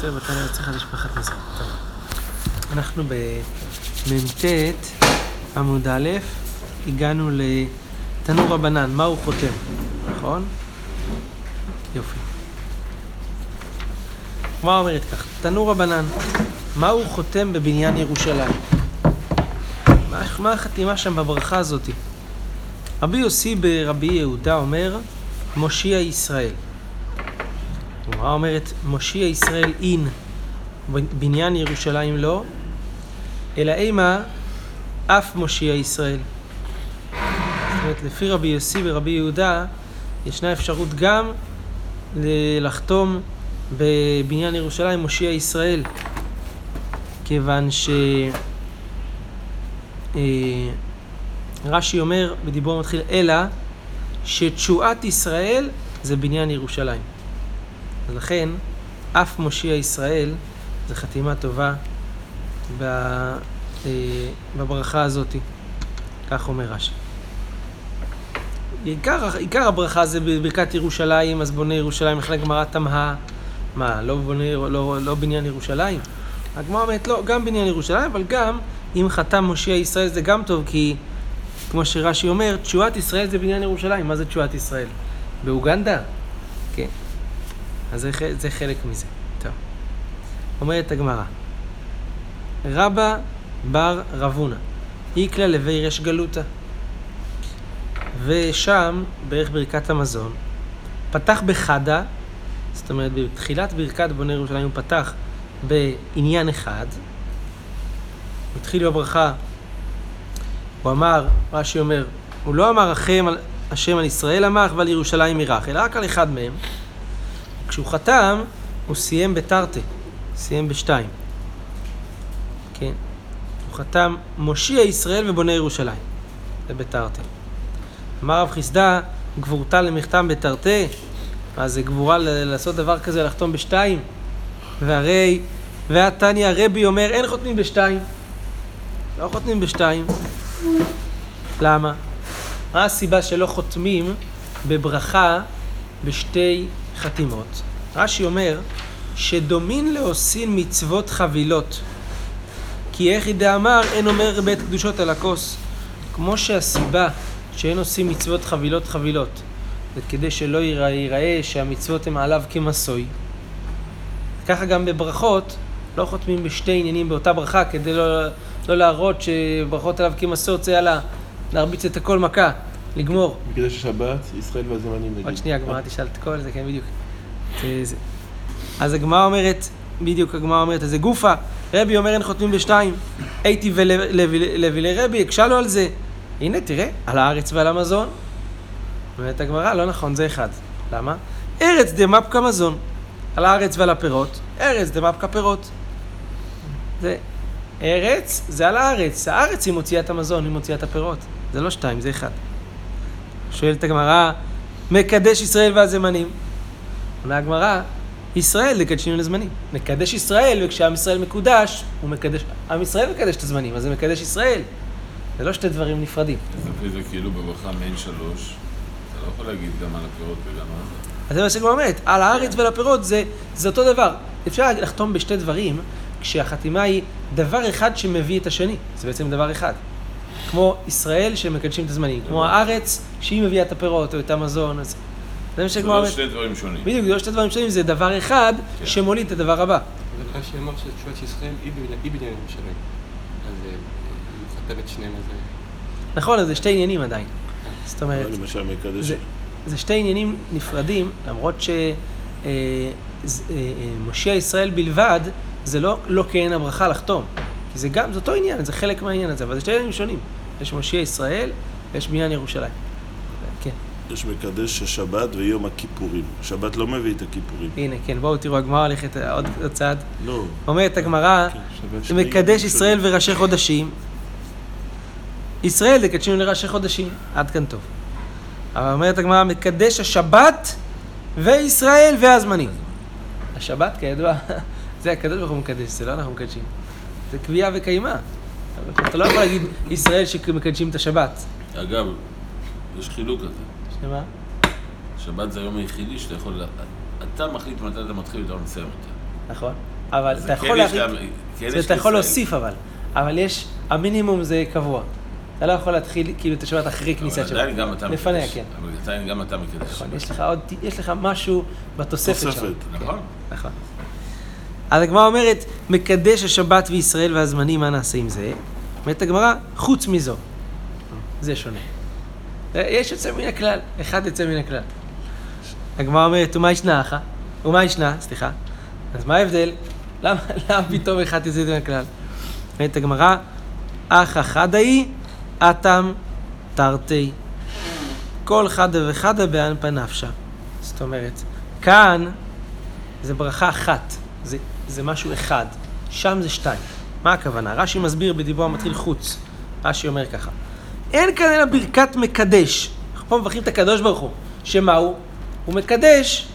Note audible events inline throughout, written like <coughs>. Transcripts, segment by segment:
אסתר בתניא יוצא חדש משפחת מזרח. טוב. אנחנו במ"ט עמוד א', הגענו לתנור רבנן, מה הוא חותם, נכון? יופי. מה אומרת כך? תנור רבנן, מה הוא חותם בבניין ירושלים? מה, מה החתימה שם בברכה הזאתי? רבי יוסי ברבי יהודה אומר, מושיע ישראל. הגמרא אומרת, מושיע ישראל אין, בניין ירושלים לא, אלא אימה אף מושיע ישראל. זאת אומרת, לפי רבי יוסי ורבי יהודה, ישנה אפשרות גם לחתום בבניין ירושלים מושיע ישראל, כיוון ש... אה, רש"י אומר בדיבור מתחיל, אלא שתשועת ישראל זה בניין ירושלים. ולכן, אף מושיע ישראל זה חתימה טובה אה, בברכה הזאת. כך אומר רש"י. עיקר, עיקר הברכה זה בברכת ירושלים, אז בונה ירושלים, לכן הגמרא תמהה, מה, לא, בונה, לא, לא בניין ירושלים? הגמרא אומרת, לא, גם בניין ירושלים, אבל גם אם חתם מושיע ישראל זה גם טוב, כי כמו שרש"י אומר, תשועת ישראל זה בניין ירושלים. מה זה תשועת ישראל? באוגנדה? אז זה, זה חלק מזה. טוב. אומרת הגמרא, רבא בר רבונה, איקלה לוי רש גלותה. ושם, בערך ברכת המזון, פתח בחדה, זאת אומרת, בתחילת ברכת בונה ירושלים הוא פתח בעניין אחד. התחיל בברכה, הוא אמר, רש"י אומר, הוא לא אמר השם על ישראל אמר ועל ירושלים ירח, אלא רק על אחד מהם. כשהוא חתם, הוא סיים בתרתי, סיים בשתיים. כן. הוא חתם מושיע ישראל ובונה ירושלים. זה בתרתי. אמר רב חיסדא, גבורתה למכתם בתרתי? מה זה גבורה לעשות דבר כזה, לחתום בשתיים? והרי, והתניא הרבי אומר, אין חותמים בשתיים. לא חותמים בשתיים. למה? מה הסיבה שלא חותמים בברכה בשתי חתימות? רש"י אומר שדומין לעושין מצוות חבילות כי איך ידע אמר אין אומר בית קדושות על הכוס כמו שהסיבה שאין עושים מצוות חבילות חבילות זה כדי שלא ייראה, ייראה שהמצוות הן עליו כמסוי ככה גם בברכות לא חותמים בשתי עניינים באותה ברכה כדי לא, לא להראות שברכות עליו כמסות זה יאללה להרביץ את הכל מכה, לגמור. מקדש השבת, ישראל והזמנים נגיד. עוד שנייה, הגמרא תשאל את כל זה, כן, בדיוק. אז הגמרא אומרת, בדיוק הגמרא אומרת, אז זה גופה, רבי אומר אין חותמים בשתיים. הייתי ולוי לרבי, הקשה על זה. הנה, תראה, על הארץ ועל המזון. אומרת הגמרא, לא נכון, זה אחד. למה? ארץ דמפקא מזון. על הארץ ועל הפירות, ארץ דמפקא פירות. זה ארץ זה על הארץ, הארץ היא מוציאה את המזון, היא מוציאה את הפירות. זה לא שתיים, זה אחד. שואלת הגמרא, מקדש ישראל והזמנים. עונה הגמרא, ישראל לקדשים לזמנים. מקדש ישראל, וכשעם ישראל מקודש, הוא מקדש, עם ישראל מקדש את הזמנים, אז זה מקדש ישראל. זה לא שתי דברים נפרדים. אז לפי זה כאילו בברכה מעין שלוש, אתה לא יכול להגיד גם על הפירות וגם על זה. אז זה מה שגמר אומרת, על הארץ ועל הפירות זה, זה אותו דבר. אפשר לחתום בשתי דברים, כשהחתימה היא דבר אחד שמביא את השני, זה בעצם דבר אחד. כמו ישראל שמקדשים את הזמנים, כמו הארץ שהיא מביאה את הפירות או את המזון. אז... זה. זה לא שני דברים שונים. בדיוק, זה לא שני דברים שונים, זה דבר אחד כן. שמוליד את הדבר הבא. זה רש"י אמר שתשועת ישראל היא בניין ירושלים. אז הוא אה, חתם את שניהם אז... נכון, אז זה שתי עניינים עדיין. זאת אומרת, למשל מקדש. זה, זה שתי עניינים נפרדים, למרות שמשה אה, אה, ישראל בלבד זה לא לא הברכה לחתום. כי זה גם, זה אותו עניין, זה חלק מהעניין הזה, אבל זה שתי עניינים שונים. יש מושיע ישראל ויש בניין ירושלים. כן. יש מקדש השבת ויום הכיפורים. השבת לא מביא את הכיפורים. הנה, כן, בואו תראו, הגמרא הולכת עוד, עוד צעד. לא. אומרת הגמרא, כן, מקדש ישראל וראשי חודשים. ישראל דקדשים לראשי חודשים. עד כאן טוב. אבל אומרת הגמרא, מקדש השבת וישראל והזמנים. השבת, כידוע, <laughs> זה הקדוש ברוך הוא מקדש, זה לא אנחנו מקדשים. זה קביעה וקיימה. אתה לא יכול להגיד ישראל שמקדשים את השבת. אגב, יש חילוק כזה. שמה? שבת זה היום היחידי שאתה יכול... אתה מחליט מתי אתה מתחיל ואתה מסיים אותה. נכון? אבל אתה כן יכול יש להחליט, כן אומרת, אתה יכול. להוסיף אבל, אבל יש, המינימום זה קבוע. אתה לא יכול להתחיל כאילו את השבת אחרי אבל כניסת שבת. עדיין גם אתה לפניה, מקדש. כן. אבל עדיין גם אתה מקדש. נכון, יש לך עוד, יש לך משהו בתוספת שם. תוספת, נכון? נכון. אז הגמרא אומרת, מקדש השבת וישראל והזמנים, מה נעשה עם זה? אומרת הגמרא, חוץ מזו. זה שונה. יש יוצא מן הכלל, אחד יוצא מן הכלל. הגמרא אומרת, ומה ישנה אחא? ומה ישנה? סליחה. אז מה ההבדל? למה, למה פתאום אחד יוצא מן הכלל? אומרת הגמרא, אחא חדא היא, אטם תרתי. כל חדא וחדא באנפא נפשא. זאת אומרת, כאן זה ברכה אחת, זה, זה משהו אחד, שם זה שתיים. מה הכוונה? רש"י מסביר בדיבור המתחיל חוץ. רש"י אומר ככה, אין כאן אלא ברכת מקדש. אנחנו פה מברכים את הקדוש ברוך הוא, שמה הוא? הוא מקדש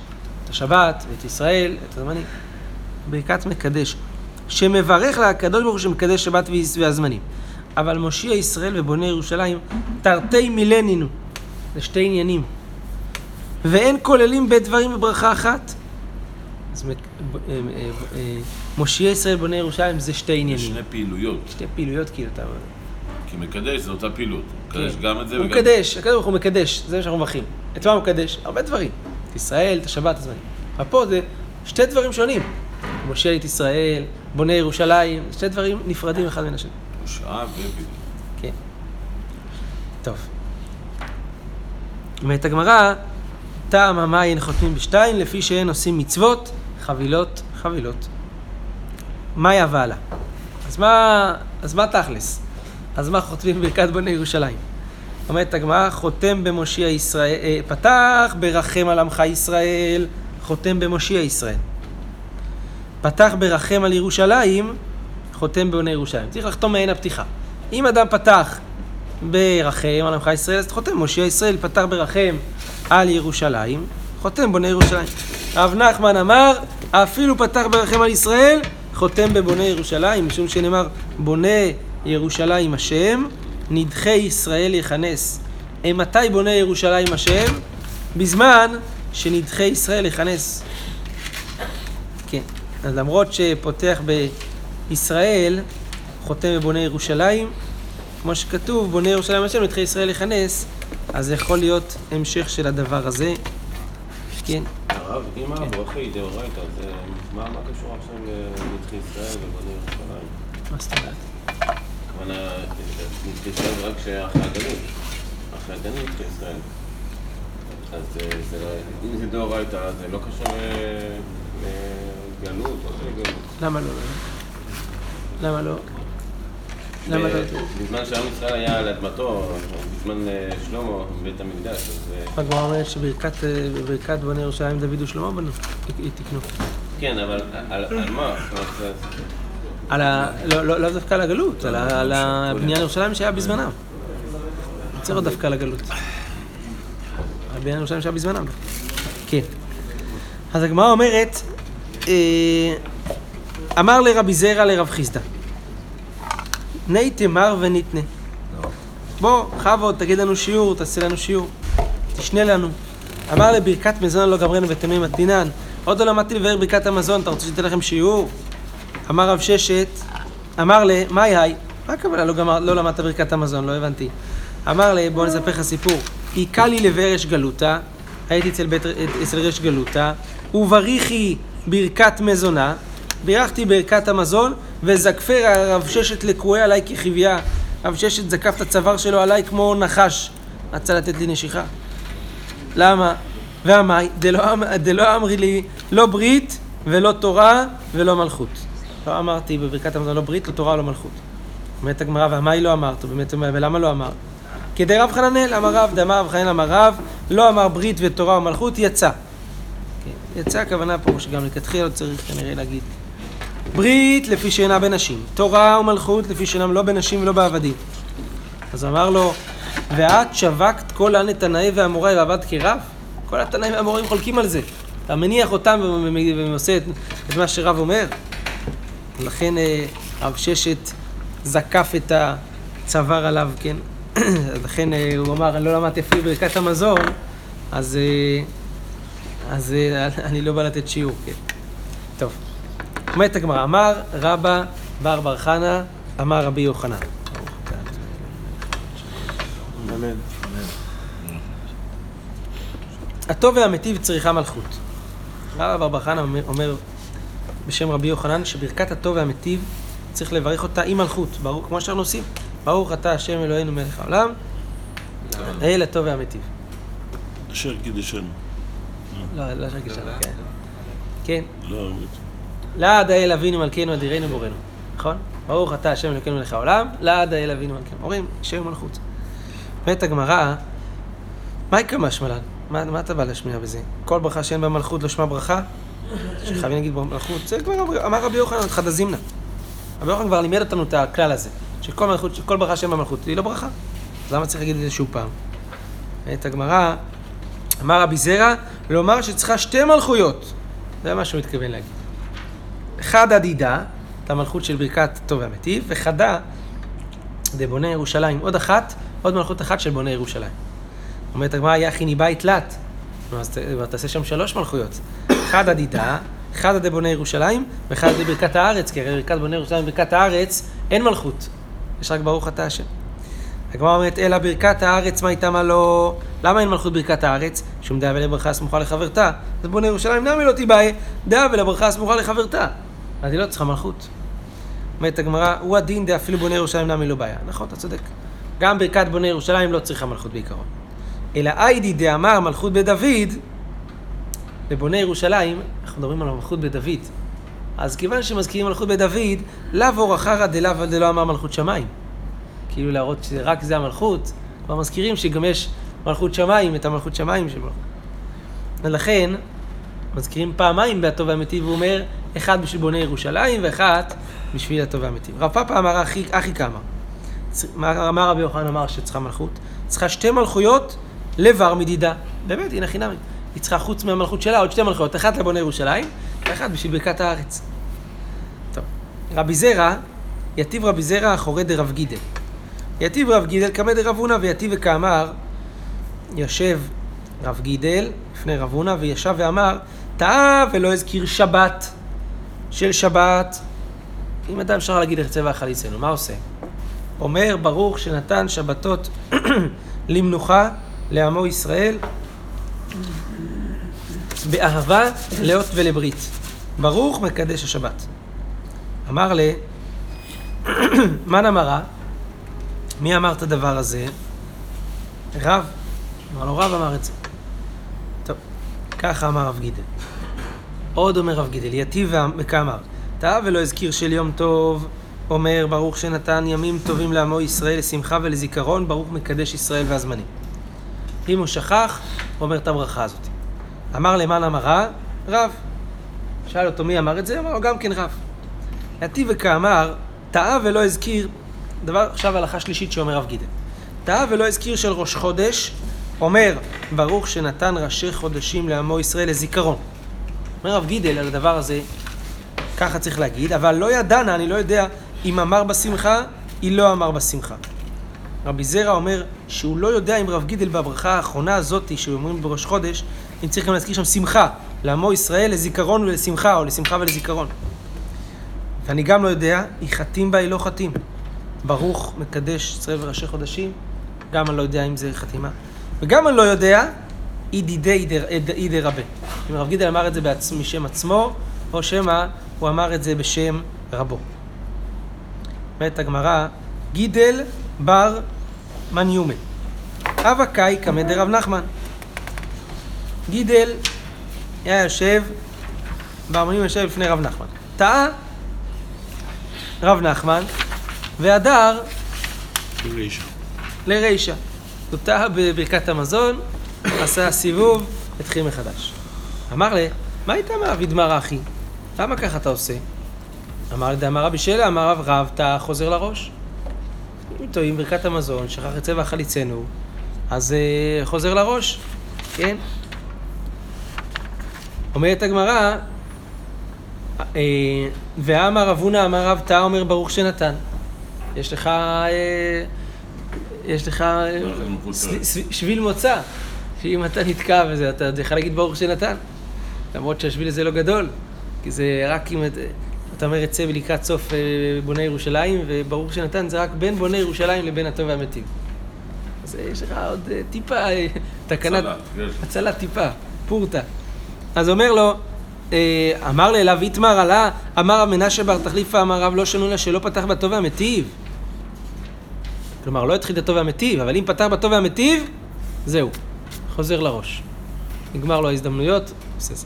את השבת, את ישראל, את הזמנים. ברכת מקדש, שמברך לה הקדוש ברוך הוא שמקדש שבת והזמנים. אבל מושיע ישראל ובונה ירושלים, תרתי מילנינו. זה שתי עניינים. ואין כוללים בית דברים בברכה אחת. מק- ב- אה, אה, אה, מושיע ישראל בונה ירושלים זה שתי עניינים. שני פעילויות. שתי פעילויות כאילו אתה... כי מקדש זה אותה פעילות. הוא מקדש כן. גם את זה הוא וגם... מקדש, הקדוש ברוך הוא מקדש, זה מה שאנחנו מברכים. את מה הוא מקדש? הרבה דברים. את ישראל, את השבת, את הזמנים. אבל פה זה שתי דברים שונים. הוא מושיע את ישראל, בונה ירושלים, שתי דברים נפרדים אחד מן השני. שעה ופעילות. כן. טוב. אומרת הגמרא, טעם המים חותמים בשתיים, לפי שאין עושים מצוות, חבילות, חבילות. מאי הווה אז מה, אז מה תכלס? אז מה חותמים ברכת בוני ירושלים? אומרת הגמרא, חותם במושיע ישראל, אה, פתח ברחם על עמך ישראל, חותם במושיע ישראל. פתח ברחם על ירושלים, חותם בבוני ירושלים. צריך לחתום מעין הפתיחה. אם אדם פתח ברחם על עמך ישראל, אז חותם מושיע ישראל, פתח ברחם על ירושלים, חותם בוני ירושלים. רב נחמן אמר, אפילו פתח ברחם על ישראל, חותם בבוני ירושלים, משום שנאמר, בונה ירושלים השם, נדחי ישראל יכנס. מתי בונה ירושלים השם? בזמן שנדחי ישראל יכנס. כן. אז למרות שפותח בישראל, חותם בבונה ירושלים, כמו שכתוב, בונה ירושלים השם, נדחי ישראל יכנס, אז זה יכול להיות המשך של הדבר הזה. כן. הרב, אם הברכה היא דאורייתא, אז מה קשור עכשיו לנדחי ישראל ובוני ירושלים? מה זאת אומרת? הכוונה, נדחי ישראל זה רק שאחרי הגלות. אחרי הגלות נדחי ישראל. אז לא, אם זה דאורייתא, אז זה לא קשור לגלות, או לגלות. למה לא? למה לא? למה לא? בזמן שעם ישראל היה על אדמתו, בזמן אה, שלמה, בית המקדש, אז אה, הגמרא אומרת שברכת אה, בוני ירושלים דוד ושלמה בנו, תקנו. כן, אבל על מה? על ה... לא, לא, לא דווקא על הגלות, על, הבניין ירושלים שהיה בזמנם. צריך להיות דווקא על הגלות. על בניין ירושלים שהיה בזמנם. כן. אז הגמרא אומרת, אה, אמר לרבי זרע לרב חיסדא, ני תמר וניתנה. בוא, בכבוד, תגיד לנו שיעור, תעשה לנו שיעור. תשנה לנו. אמר לברכת מזון לא גמרנו ותמי מתנינן. עוד לא למדתי לבאר ברכת המזון, אתה רוצה שתיתן לכם שיעור? אמר רב ששת, אמר ל, מאי היי? מה הכוונה לא, גמר, לא למדת ברכת המזון? לא הבנתי. אמר ל, בוא נספר לך סיפור. היכה לי לבאר אש גלותה, הייתי אצל, בית, אצל רש גלותה, ובריחי ברכת מזונה, בירכתי ברכת המזון, וזקפר הרב ששת לקרואי עליי כחביה. רב ששת זקף את הצוואר שלו עליי כמו נחש. רצה לתת לי נשיכה. למה? ועמי, דלא אמ- אמרי לי לא ברית ולא תורה ולא מלכות. לא אמרתי בברכת המזון לא ברית, לא תורה ולא מלכות. אומרת הגמרא, ועמי לא אמרת, באמת ולמה לא אמר? כדי רב חננאל, אמר רב, דאמר רב חננאל אמר רב, לא אמר ברית ותורה ומלכות, יצא. כן, יצא הכוונה פה שגם לכתחילה לא צריך כנראה להגיד. ברית לפי שאינה בנשים, תורה ומלכות לפי שאינם לא בנשים ולא בעבדים. אז אמר לו, ואת שווקת כל הנתנאי והאמוראי ועבדת כרב? כל התנאים והאמוראים חולקים על זה. אתה מניח אותם ועושה את, את מה שרב אומר? לכן אה, רב ששת זקף את הצוואר עליו, כן? <coughs> לכן אה, הוא אמר, אני לא למדתי אפילו ברכת המזון, אז, אה, אז אני לא בא לתת שיעור, כן. טוב. אומרת הגמרא, אמר רבא בר בר חנה, אמר רבי יוחנן. אמן. הטוב והמיטיב צריכה מלכות. רבא בר בר חנה אומר, בשם רבי יוחנן שברכת הטוב והמיטיב צריך לברך אותה עם מלכות, ברוך, כמו שאנחנו עושים. ברוך אתה השם אלוהינו מלך העולם, אל הטוב והמיטיב. אשר קידשנו. לא, לא של גישה, כן. כן. לא. לעד האל אבינו מלכנו אדירנו בורנו. נכון? ברוך אתה השם אלוקינו מלך העולם, לעד האל אבינו מלכנו. אומרים, שם מלכות. אומרת הגמרא, מה יקרה? מה, מה אתה בא להשמיע בזה? כל ברכה שאין בה מלכות לא שמע ברכה? שחייבים להגיד מלכות? זה כבר אמר רבי יוחנן, חדא זימנה. רבי יוחנן כבר לימד אותנו את הכלל הזה, שכל מלכות, שכל ברכה שאין בה מלכות היא לא ברכה. אז למה צריך להגיד את זה שוב פעם? אומרת הגמרא, אמר רבי זרע, לומר שצריכה שתי מלכויות. זה מה שהוא מתכוון להגיד. אחד עדידה, את המלכות של ברכת טוב והמיטיב, וחדה דבונה ירושלים. עוד אחת, עוד מלכות אחת של בונה ירושלים. אומרת הגמרא, יחי ניבאי תלת. נו, אז תעשה שם שלוש מלכויות. אחד עדידה, אחד דבונה ירושלים, ואחד בברכת הארץ, כי הרי ברכת בונה ירושלים וברכת הארץ אין מלכות. יש רק ברוך אתה השם. הגמרא אומרת, אלא ברכת הארץ מה איתה מה לא... למה אין מלכות ברכת הארץ? שום דעה ולברכה הסמוכה לחברתה. אז בונה ירושלים נמי לא תיבאי, דעה ולברכה הסמוכה לחברתה. אז היא לא צריכה מלכות. אומרת הגמרא, הוא הדין דאפילו בונה ירושלים נמי לא בעיה. נכון, אתה צודק. גם ברכת בונה ירושלים לא צריכה מלכות בעיקרון. אלא איידי דאמר מלכות בדוד, בבונה ירושלים, אנחנו מדברים על המלכות בדוד. אז כיוון שמזכירים מלכות בדוד, לאו אורח חרא דלאו דלא אמר מלכות שמיים. כאילו להראות שרק זה המלכות, כבר מזכירים שגם יש מלכות שמיים, את המלכות שמיים מלכות. ולכן, מזכירים פעמיים בהטוב והמיטיב, הוא אומר, אחד בשביל בוני ירושלים ואחת בשביל הטוב והמיטיב. רב פאפא אמר אחי, אחי כמה. מה רבי יוחנן אמר שצריכה מלכות? צריכה שתי מלכויות לבר מדידה. באמת, הנה חינמי. היא צריכה חוץ מהמלכות שלה עוד שתי מלכויות, אחת לבוני ירושלים ואחת בשביל ברכת הארץ. טוב, רבי זרע, יתיב רבי זרע אחורי דרב גידל. יתיב רב גידל קמא דרב הונא ויתיב וכאמר, יושב רב גידל לפני רב הונא וישב ואמר, טעה ולא הזכיר שבת של שבת. אם אדם אפשר להגיד איך צבע החליצנו, מה עושה? אומר ברוך שנתן שבתות <clears throat> למנוחה לעמו ישראל באהבה לאות ולברית. ברוך מקדש השבת. אמר ל... <clears throat> מן אמרה? מי אמר את הדבר הזה? רב. אמר לו רב אמר את זה. טוב, ככה אמר רב גידל. עוד אומר רב גידל, יתיב וכאמר, טעה ולא הזכיר של יום טוב, אומר ברוך שנתן ימים טובים לעמו ישראל לשמחה ולזיכרון, ברוך מקדש ישראל והזמנים. אם הוא שכח, אומר את הברכה הזאת. אמר למען אמרה, רב. שאל אותו מי אמר את זה? אמר לו גם כן רב. יתיב וכאמר, טעה ולא הזכיר, דבר עכשיו הלכה שלישית שאומר רב גידל. טעה ולא הזכיר של ראש חודש, אומר ברוך שנתן ראשי חודשים לעמו ישראל לזיכרון. אומר רב גידל על הדבר הזה, ככה צריך להגיד, אבל לא ידענה, אני לא יודע אם אמר בשמחה, היא לא אמר בשמחה. רבי זרע אומר שהוא לא יודע אם רב גידל בברכה האחרונה הזאת שאומרים בראש חודש, אם צריך גם להזכיר שם שמחה, לעמו ישראל לזיכרון ולשמחה, או לשמחה ולזיכרון. ואני גם לא יודע, היא חתים בה, היא לא חתים. ברוך מקדש ישראל וראשי חודשים, גם אני לא יודע אם זה חתימה. וגם אני לא יודע, אידידי אידי רבה. אם הרב גידל אמר את זה בעצמי, משם עצמו, או שמא הוא אמר את זה בשם רבו. אומרת הגמרא, גידל בר מניומן. אבא קאי קמא דרב נחמן. גידל היה יושב, בר מניומן יושב לפני רב נחמן. טעה רב נחמן, והדר רישא. לרישא. הוא טעה בברכת המזון, עשה סיבוב, התחיל מחדש. אמר לי, מה איתה מעביד מר אחי? למה ככה אתה עושה? אמר לי, דאמר רבי שאלה, אמר רב רב, אתה חוזר לראש. אם טועים ברכת המזון, שכח את צבע חליצנו, אז uh, חוזר לראש, כן? אומרת הגמרא, אה, ואמר רב הונא אמר רב תא אומר ברוך שנתן. יש לך, אה, יש לך ס- שביל מוצא, שאם אתה נתקע וזה, אתה יכול להגיד ברוך שנתן. למרות שהשביל הזה לא גדול, כי זה רק אם... את- אתה אומר יצא ולקראת סוף אה, בוני ירושלים, וברור שנתן זה רק בין בוני ירושלים לבין הטוב והמיטיב. אז אה, יש לך עוד אה, טיפה, תקנת... הצלה. הצלה טיפה, פורתא. אז אומר לו, אמר לאליו איתמר עלה, אמר רב מנשה בר תחליפה, אמר רב לא שנו לה שלא פתח בטוב והמיטיב. כלומר, לא התחיל את הטוב והמיטיב, אבל אם פתח בטוב והמיטיב, זהו, חוזר לראש. נגמר לו ההזדמנויות, זה.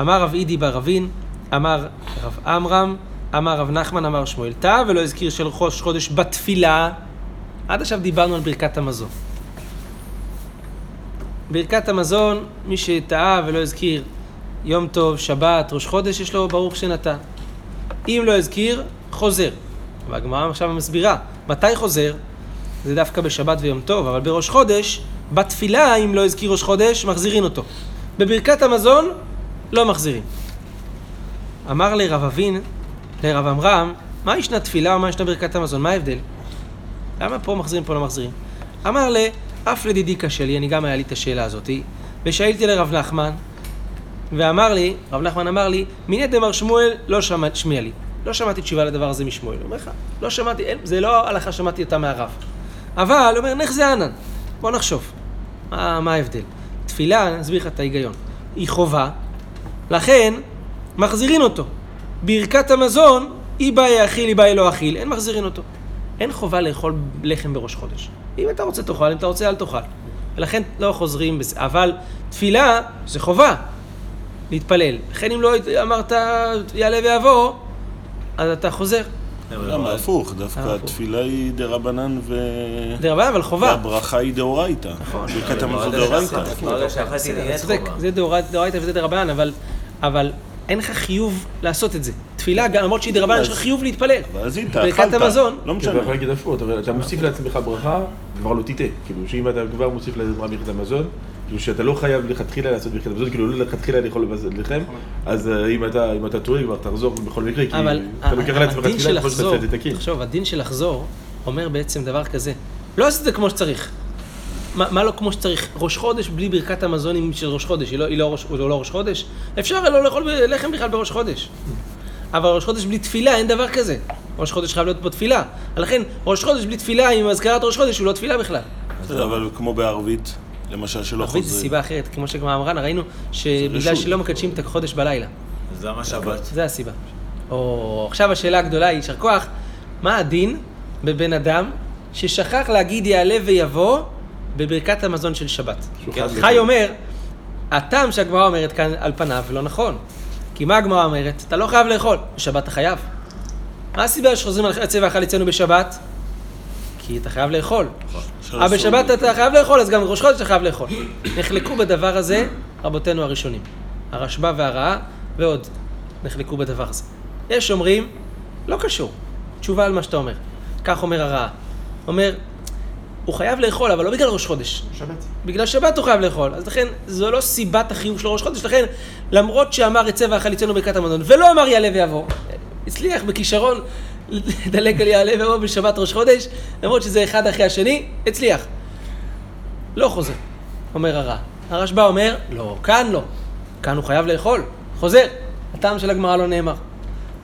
אמר רב אידי בר רבין, אמר רב עמרם, אמר רב נחמן, אמר שמואל תא, ולא הזכיר של ראש חודש בתפילה. עד עכשיו דיברנו על ברכת המזון. ברכת המזון, מי שטעה ולא הזכיר יום טוב, שבת, ראש חודש, יש לו ברוך שנתן. אם לא הזכיר, חוזר. והגמרא עכשיו מסבירה, מתי חוזר? זה דווקא בשבת ויום טוב, אבל בראש חודש, בתפילה, אם לא הזכיר ראש חודש, מחזירים אותו. בברכת המזון, לא מחזירים. אמר לרב אבין, לרב עמרם, מה ישנה תפילה ומה ישנה ברכת המזון? מה ההבדל? למה פה מחזירים, פה לא מחזירים? אמר ל... אף לדידי קשה לי, אני גם היה לי את השאלה הזאתי, ושאלתי לרב נחמן, ואמר לי, רב נחמן אמר לי, מיני דמר שמואל לא שמע, שמיע לי. לא שמעתי תשובה לדבר הזה משמואל. הוא אומר לך, לא שמעתי, אין, זה לא הלכה שמעתי אותה מהרב. אבל, הוא אומר, נך זה ענן. בוא נחשוב. מה, מה ההבדל? תפילה, אני אסביר לך את ההיגיון. היא חובה, לכן מחזירין אותו. ברכת המזון, היא באה יאכיל, היא באה לא אכיל, אין מחזירין אותו. אין חובה לאכול לחם בראש חודש. אם אתה רוצה תאכל, אם אתה רוצה אל תאכל. ולכן לא חוזרים בזה. אבל תפילה זה חובה להתפלל. לכן אם לא אמרת יעלה ויבוא, אז אתה חוזר. למה? הפוך, דווקא הפוך. התפילה היא דרבנן ו... זה רבה, אבל חובה. והברכה היא דאורייתא. נכון. ברכת המזון דאורייתא. אתה צודק, חובה. זה דאורייתא דאורייתא וזה דרבנן, אבל, אבל אין לך חיוב לעשות את זה. תפילה, למרות שהיא דרבנן, יש לך חיוב להתפלל. ואז אם אתה אכלת. לא אתה משנה. יכול להגיד הפוך, אתה אתה מוסיף לעצמך ברכה, כבר לא תטעה. כאילו, שאם אתה כבר מוסיף לעצמך ברכת המזון, כאילו שאתה לא חייב לכתחילה לעשות ברכת המזון, כאילו לא לכתחילה לאכול לחם, אז אה, אם אתה אם אתה טועה כבר תחזור בכל מקרה, כי אבל אתה לוקח לעצמך תפילה כמו שאתה את התקין. תחשוב, הדין של לחזור אומר בעצם דבר כזה, לא עשית את זה כמו שצריך. מה, מה לא כמו שצריך? ראש חודש בלי ברכת המזונים של ראש חודש, היא לא, היא לא, ראש, לא ראש חודש? אפשר לא לאכול לחם בכלל בראש חודש. אבל ראש חודש בלי תפילה, אין דבר כזה. ראש חודש חייב להיות בו תפילה. לכן, ראש חודש בלי תפילה עם אזכרת ראש חודש הוא לא תפילה בכלל. אבל כמו בערבית, למשל שלא זה חוזרים. סיבה אחרת, כמו שכבר אמרנו, ראינו שבגלל. שלא מקדשים את החודש בלילה. אז למה שבת? זה הסיבה. או עכשיו השאלה הגדולה היא, יישר כוח, מה הדין בבן אדם ששכח להגיד יעלה ויבוא בברכת המזון של שבת? חייב חי. אומר, הטעם שהגמרא אומרת כאן על פניו לא נכון. כי מה הגמרא אומרת? אתה לא חייב לאכול, בשבת אתה חייב. מה הסיבה שחוזרים על עצה ואכל אצלנו בשבת? כי אתה חייב לאכול. של אבל בשבת. אתה חייב לאכול, אז גם ראש חודש אתה חייב לאכול. נחלקו בדבר הזה רבותינו הראשונים. הרשב"א והרעה ועוד נחלקו בדבר הזה. יש אומרים, לא קשור. תשובה על מה שאתה אומר. כך אומר הרעה. אומר, הוא חייב לאכול, אבל לא בגלל ראש חודש. שבת. בגלל שבת הוא חייב לאכול. אז לכן, זו לא סיבת החיוב של ראש חודש. לכן, למרות שאמר יצא ואכל יצאנו ברכת המזון, ולא אמר יעלה ויבוא, הצליח בכישרון לדלק על יעלה ויבוא בשבת ראש חודש, למרות שזה אחד אחרי השני, הצליח. לא חוזר, אומר הרע. הרשב"א אומר, לא, כאן לא. כאן הוא חייב לאכול, חוזר. הטעם של הגמרא לא נאמר.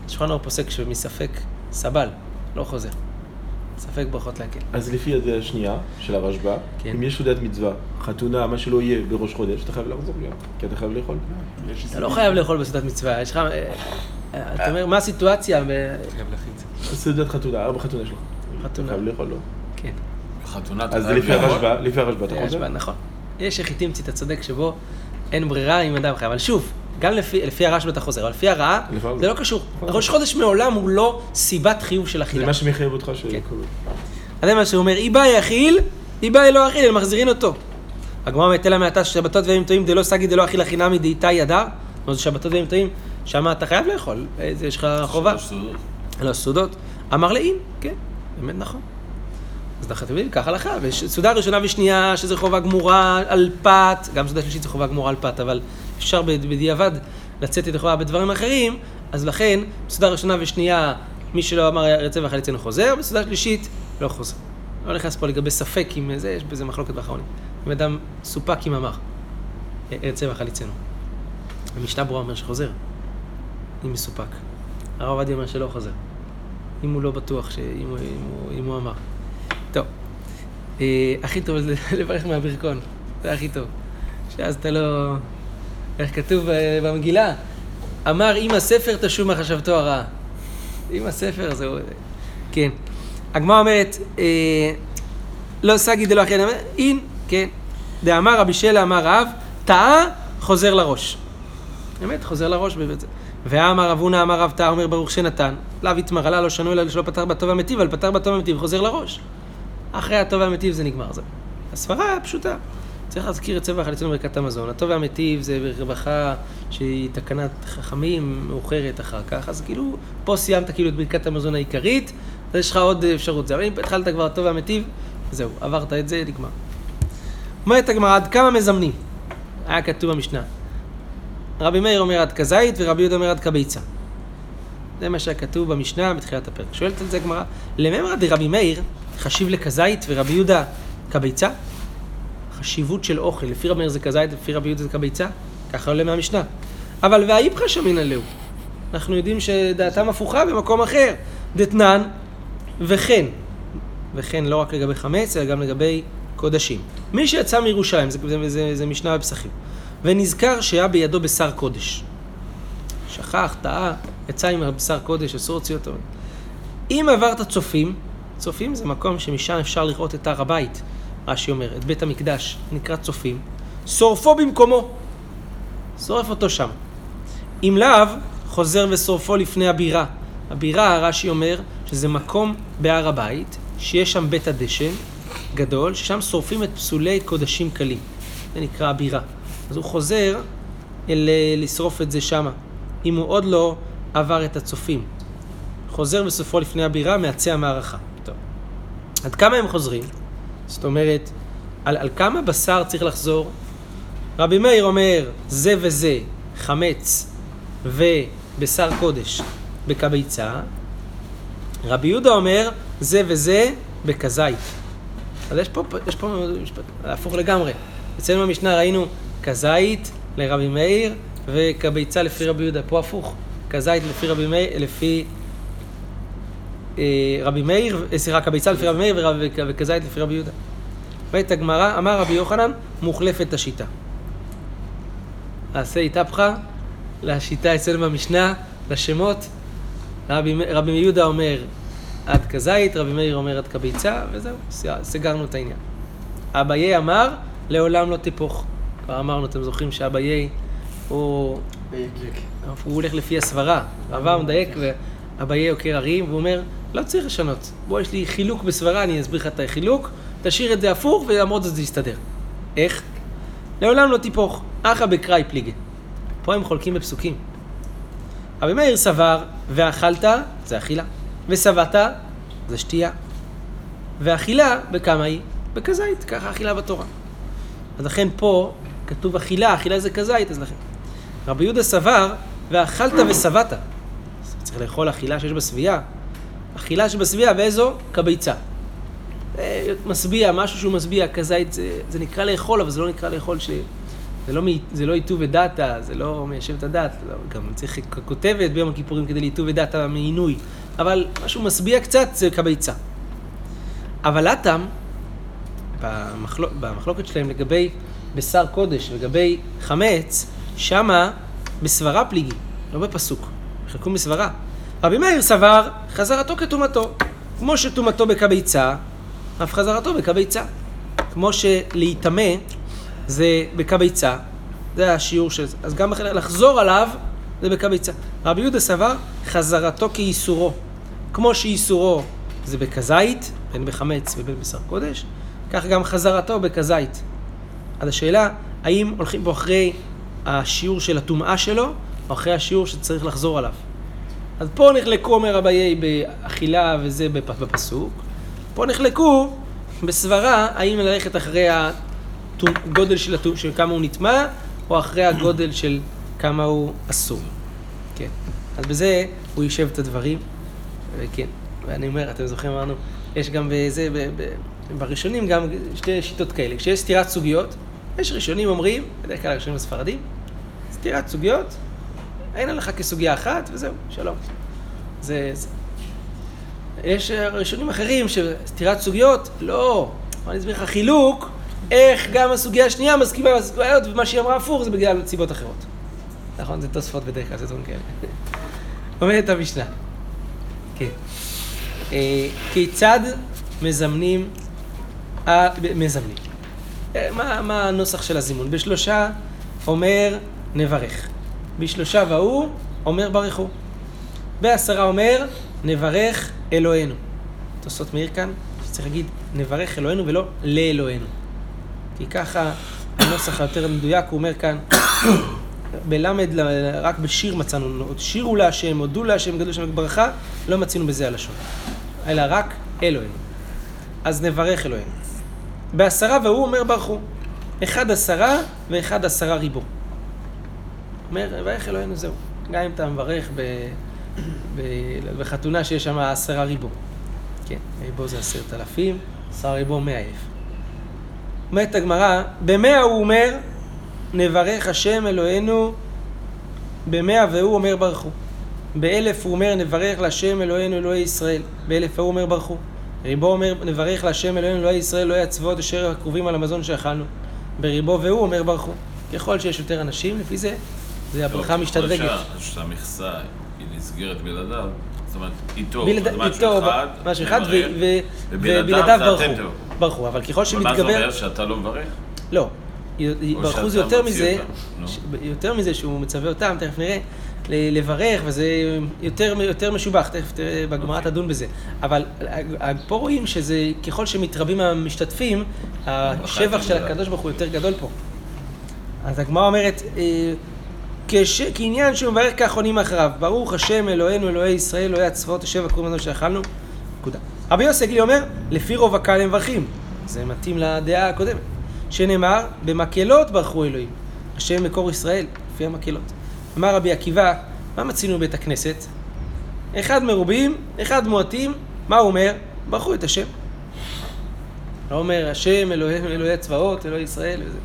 שולחן אור פוסק שמספק סבל, לא חוזר. ספק ברכות להקל. אז לפי הדעה השנייה של הרשב"א, כן. אם יש סעודת מצווה, חתונה, מה שלא יהיה בראש חודש, אתה חייב לחזור גם, כי אתה חייב לאכול. אתה לא חייב לאכול בסעודת מצווה, יש לך... אה, אתה אומר, מה הסיטואציה? חייב. סעודת חתונה, ארבע חתונה שלך. חתונה. חייב לאכול, לא? כן. חתונה אז זה לפי? הרשב"א, לפי הרשב"א אתה חוזר? בה, נכון. יש החיטימצי, אתה צודק, שבו אין ברירה אם אדם חייב. אבל שוב, גם לפי, לפי הרשב"א אתה חוזר, אבל לפי הרעה, לפעמים. זה לא קשור. ראש חודש מעולם הוא לא סיבת חיוב של זה אכילה. מה שמחייב אותך ש... כן. אז זה מה שהוא אומר, אי באי יאכיל, אי באי לא אכיל, הם מחזירים אותו. הגמרא מטלה מעתה שבתות וימים טועים דלא סגי דלא אכיל הכי נמי דאיתה ידע. זאת אומרת, שבתות וימים טועים, שם אתה חייב לאכול, יש לך חובה. סעודות. לא, סעודות. אמר לאין, כן, באמת נכון. אז אנחנו יודעים, ככה הלכה, וסעודה ראשונה ושנייה, שזה חובה גמורה על פת, גם סעודה שלישית זה חובה גמורה על פת, אבל אפשר בד- בדיעבד לצאת ידי חובה בדברים אחרים, אז לכן, בסעודה ראשונה ושנייה, מי שלא אמר ירצה ואכל אצלנו חוזר, בסעודה שלישית, לא חוזר. לא נכנס פה לגבי ספק אם זה, יש בזה מחלוקת באחרונים. אם אדם סופק אם אמר, ירצה ואכל אצלנו. המשנה ברורה אומר שחוזר, אם מסופק. הרב עובדיה אומר שלא חוזר. אם הוא לא בטוח, ש... אם, הוא, אם, הוא, אם הוא אמר. טוב, אה, הכי טוב זה <laughs> לברך מהברכון, זה הכי טוב. שאז אתה לא... איך כתוב במגילה? אמר אם הספר תשוב מחשבתו הרעה. אם הספר זהו... כן. הגמרא אומרת, אה, לא סגי דלא אחי, אין, כן. דאמר רבי שלה אמר רב, טעה, חוזר לראש. באמת, חוזר לראש בבית זה. ואמר רב הונא אמר רב טעה, אומר ברוך שנתן. לאו התמרלה לא שנו אלא שלא פתר בטוב המטיב, אבל פתר בטוב המטיב, חוזר לראש. אחרי הטוב והמטיב זה נגמר, זהו. הסברה פשוטה. צריך להזכיר את צבע החליצון ברכת המזון. הטוב והמטיב זה רווחה שהיא תקנת חכמים מאוחרת אחר כך, אז כאילו, פה סיימת כאילו את ברכת המזון העיקרית, אז יש לך עוד אפשרות. זה, אבל אם התחלת כבר הטוב והמטיב, זהו, עברת את זה, נגמר. אומרת הגמרא, עד כמה מזמנים? היה כתוב במשנה. רבי מאיר אומר עד כזית ורבי יהודה אומר עד כביצה. זה מה שהיה כתוב במשנה בתחילת הפרק. שואלת על זה הגמרא, לממרא דרבי מאיר חשיב לכזית ורבי יהודה כביצה? חשיבות של אוכל, לפי רבי מאיר זה כזית ולפי רבי יהודה זה כביצה? ככה עולה מהמשנה. אבל והאיפכא שמינא להו. אנחנו יודעים שדעתם הפוכה במקום אחר. דתנן וכן. וכן לא רק לגבי חמץ, אלא גם לגבי קודשים. מי שיצא מירושלים, זה, זה, זה, זה משנה בפסחים, ונזכר שהיה בידו בשר קודש. שכח, טעה, יצא עם הבשר קודש, אסור להוציא אותו. אם עברת צופים, צופים זה מקום שמשם אפשר לראות את הר הבית, רש"י אומר, את בית המקדש, נקרא צופים, שורפו במקומו, שורף אותו שם. אם לאו, חוזר ושורפו לפני הבירה. הבירה, רש"י אומר, שזה מקום בהר הבית, שיש שם בית הדשן גדול, ששם שורפים את פסולי קודשים קלים. זה נקרא הבירה. אז הוא חוזר אל, לשרוף את זה שמה, אם הוא עוד לא עבר את הצופים. חוזר בסופו לפני הבירה, מעצי המערכה. טוב. עד כמה הם חוזרים? זאת אומרת, על, על כמה בשר צריך לחזור? רבי מאיר אומר, זה וזה, חמץ ובשר קודש בקביצה. רבי יהודה אומר, זה וזה בכזית. אז יש פה, יש פה משפט הפוך לגמרי. אצלנו במשנה ראינו כזית לרבי מאיר וכביצה לפי רבי יהודה. פה הפוך. כזית לפי רבי מאיר, לפי אה, רבי מאיר, אה, סליחה, כביצה לפי רבי מאיר וכזית לפי רבי יהודה. ואת הגמרא, אמר רבי יוחנן, מוחלפת השיטה. עשה התהפכה לשיטה אצלנו במשנה, לשמות. רבי, רבי יהודה אומר עד כזית, רבי מאיר אומר עד כביצה, וזהו, סגרנו את העניין. אביי אמר, לעולם לא תיפוך. כבר אמרנו, אתם זוכרים שאביי הוא... הוא הולך לפי הסברה. רבה מדייק, ואביי עוקר הרים, והוא אומר, לא צריך לשנות. בוא, יש לי חילוק בסברה, אני אסביר לך את החילוק, תשאיר את זה הפוך, ולמרות זאת זה יסתדר. איך? לעולם לא תיפוך. אחא בקראי פליגי. פה הם חולקים בפסוקים. רבי מאיר סבר, ואכלת, זה אכילה. ושבעת, זה שתייה. ואכילה, בכמה היא? בכזית, ככה אכילה בתורה. אז לכן פה כתוב אכילה, אכילה זה כזית, אז לכן. רבי יהודה סבר, ואכלת ושבעת. צריך לאכול אכילה שיש בה שביעה. אכילה שבשביעה, ואיזו? כביצה. משביע, משהו שהוא משביע, כזית, זה, זה נקרא לאכול, אבל זה לא נקרא לאכול ש... זה לא, זה לא עיטוב ודאטה, זה לא מיישב את הדת, לא, גם צריך כותבת ביום הכיפורים כדי לעיטוב ודאטה מעינוי, אבל משהו משביע קצת זה כביצה. אבל אטם, במחלוק, במחלוקת שלהם לגבי בשר קודש, לגבי חמץ, שמה בסברה פליגי, לא בפסוק, חלקו בסברה. רבי מאיר סבר, חזרתו כטומאתו. כמו שטומאתו בקביצה, אף חזרתו בקביצה. כמו שלהיטמא זה בקביצה, זה השיעור של זה. אז גם לחזור עליו זה בקביצה. רבי יהודה סבר, חזרתו כאיסורו. כמו שאיסורו זה בכזית, בין בחמץ ובין בשר קודש, כך גם חזרתו בכזית. אז השאלה, האם הולכים פה אחרי השיעור של הטומאה שלו, או אחרי השיעור שצריך לחזור עליו? אז פה נחלקו, אומר אביי, באכילה וזה בפסוק. פה נחלקו בסברה, האם ללכת אחרי הגודל של, הטומאה, של כמה הוא נטמע, או אחרי הגודל של כמה הוא אסור. כן. אז בזה הוא יישב את הדברים, וכן. ואני אומר, אתם זוכרים, אמרנו, יש גם בזה, ב, ב, בראשונים גם שתי שיטות כאלה. כשיש סתירת סוגיות, יש ראשונים אומרים, בדרך כלל הראשונים הספרדים, סתירת סוגיות, אין עליך כסוגיה אחת, וזהו, שלום. זה, זה. יש ראשונים אחרים שסתירת סוגיות, לא. אני אסביר לך חילוק, איך גם הסוגיה השנייה מסכימה עם הסוגיות, ומה שהיא אמרה הפוך זה בגלל סיבות אחרות. נכון, זה תוספות בדרך כלל, זה דברים כאלה. <laughs> אומרת המשנה. כן. אה, כיצד מזמנים, אה, מזמנים. מה, מה הנוסח של הזימון? בשלושה אומר נברך. בשלושה והוא אומר ברכו. בעשרה אומר נברך אלוהינו. תוספות מאיר כאן, שצריך להגיד נברך אלוהינו ולא לאלוהינו. כי ככה הנוסח היותר מדויק, הוא אומר כאן, <coughs> בלמד, רק בשיר מצאנו, עוד שירו להשם, הודו להשם, גדלו שם ברכה, לא מצינו בזה הלשון. אלא רק אלוהינו. אז נברך אלוהינו. בעשרה והוא אומר ברכו. אחד עשרה ואחד עשרה ריבו. אומר, נברך אלוהינו זהו. גם אם אתה מברך ב, ב, בחתונה שיש שם עשרה ריבו. כן, ריבו זה עשרת אלפים, עשרה ריבו מאה אלף. אומרת הגמרא, במאה הוא אומר, נברך השם אלוהינו, במאה והוא אומר ברכו. באלף הוא אומר, נברך להשם אלוהינו אלוהי ישראל. באלף ההוא אומר ברכו. ריבו אומר, נברך להשם אלוהינו אלוהי ישראל, אלוהי הצבאות אשר הקרובים על המזון שאכלנו. בריבו והוא אומר ברכו. ככל שיש יותר אנשים, לפי זה, זה הברכה משתדרגת. לא, ככל שה- שהמכסה היא נסגרת בלעדיו, זאת אומרת, איתו, אז משהו אחד, משהו אחד, ו- נברך, ו- ובלעדיו ברכו. ברכו, אבל ככל אבל מה זה שמתגבר... אומר שאתה לא מברך? לא. ברכו זה יותר מזה, יותר מזה שהוא מצווה אותם, תכף נראה, לברך, וזה יותר, יותר משובח, תכף תראה, בגמרא אוקיי. תדון בזה. אבל פה רואים שזה, ככל שמתרבים המשתתפים, השבח של הקדוש ברוך הוא יותר גדול פה. אז הגמרא אומרת, אה, כש, כעניין שהוא מברך כך עונים אחריו, ברוך השם אלוהינו אלוהי ישראל, אלוהי הצבאות השב הקוראים לנו שאכלנו, נקודה. רבי יוסי הגלי אומר, לפי רוב הקהל הם מברכים. זה מתאים לדעה הקודמת. שנאמר, במקהלות ברכו אלוהים. השם מקור ישראל, לפי המקהלות. אמר רבי עקיבא, מה מצינו בבית הכנסת? אחד מרובים, אחד מועטים, מה הוא אומר? ברכו את השם. לא אומר, השם אלוהינו אלוהי הצבאות, אלוהי ישראל, וזה.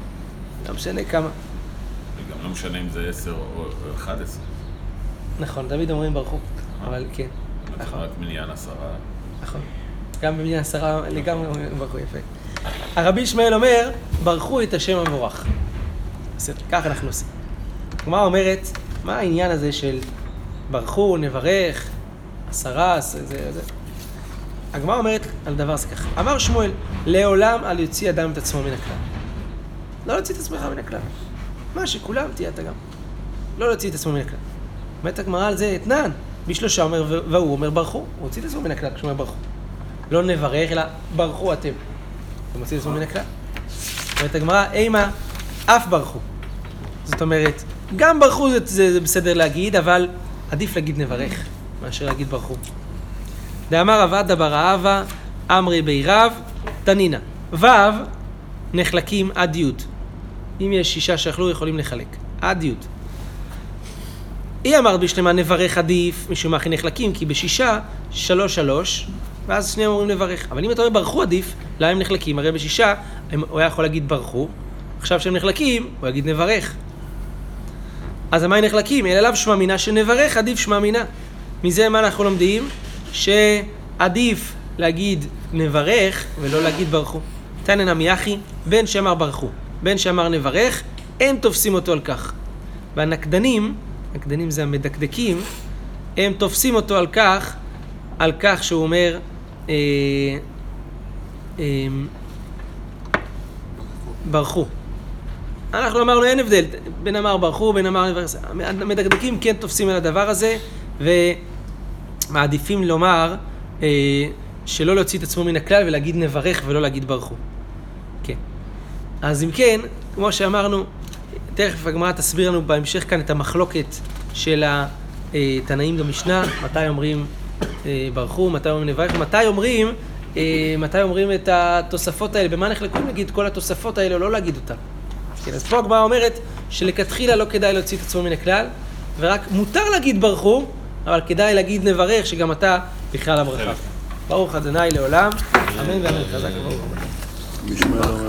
לא משנה כמה. וגם לא משנה אם זה 10 או 11. נכון, תמיד אומרים ברכו, אבל כן, נכון, רק מניין עשרה. נכון. גם במניין עשרה לגמרי ברכו יפה. הרבי ישמעאל אומר, ברכו את השם המבורך. בסדר, ככה אנחנו עושים. הגמרא אומרת, מה העניין הזה של ברכו, נברך, עשרה, זה, זה, זה. הגמרא אומרת על דבר זה ככה. אמר שמואל, לעולם אל יוציא אדם את עצמו מן הכלל. לא להוציא את עצמך מן הכלל. מה שכולם תהיה אתה גם. לא להוציא את עצמו מן הכלל. אומרת הגמרא על זה אתנן. בשלושה אומר, והוא אומר ברכו. הוא הוציא את עצמו מן הכלל כשהוא אומר ברכו. לא נברך, אלא ברכו אתם. הוא מוציא את עצמו מן הכלל. אומרת הגמרא, אימה, אף ברכו. זאת אומרת, גם ברכו זה, זה, בסדר להגיד, אבל עדיף להגיד נברך, מאשר להגיד ברכו. דאמר רב עדה בר אהבה, אמרי בי רב, תנינא. ו' נחלקים עד י'. אם יש שישה שאכלו, יכולים לחלק. עד י'. היא אמרת בשלמה נברך עדיף, משום מה הכי נחלקים, כי בשישה, שלוש שלוש, ואז שניהם אומרים לברך. אבל אם אתה אומר ברכו עדיף, למה הם נחלקים? הרי בשישה, הם, הוא היה יכול להגיד ברכו, עכשיו שהם נחלקים, הוא יגיד נברך. אז הם נחלקים? אלא לאו שמע מינה שנברך, עדיף שמע מינה. מזה מה אנחנו לומדים? שעדיף להגיד נברך ולא להגיד ברכו. תנא נמי אחי, בין שאמר ברכו, בין שאמר נברך, אין תופסים אותו על כך. והנקדנים, נקדנים זה המדקדקים, הם תופסים אותו על כך, על כך שהוא אומר, אה, אה, ברכו. אנחנו אמרנו אין הבדל בין אמר ברכו בין אמר נברך. המדקדקים כן תופסים על הדבר הזה ומעדיפים לומר אה, שלא להוציא את עצמו מן הכלל ולהגיד נברך ולא להגיד ברכו. כן. אז אם כן, כמו שאמרנו, תכף הגמרא תסביר לנו בהמשך כאן את המחלוקת של התנאים במשנה, מתי אומרים אה, ברכו, מתי אומרים נברך, מתי אומרים, אה, מתי אומרים את התוספות האלה, במה נחלקו נגיד כל התוספות האלה, או לא להגיד אותן. כן, אז פה הגמרא אומרת שלכתחילה לא כדאי להוציא את עצמו מן הכלל, ורק מותר להגיד ברכו, אבל כדאי להגיד נברך, שגם אתה בכלל הברכה. ברוך ה' לעולם, אמן ואמן חזק וברוך.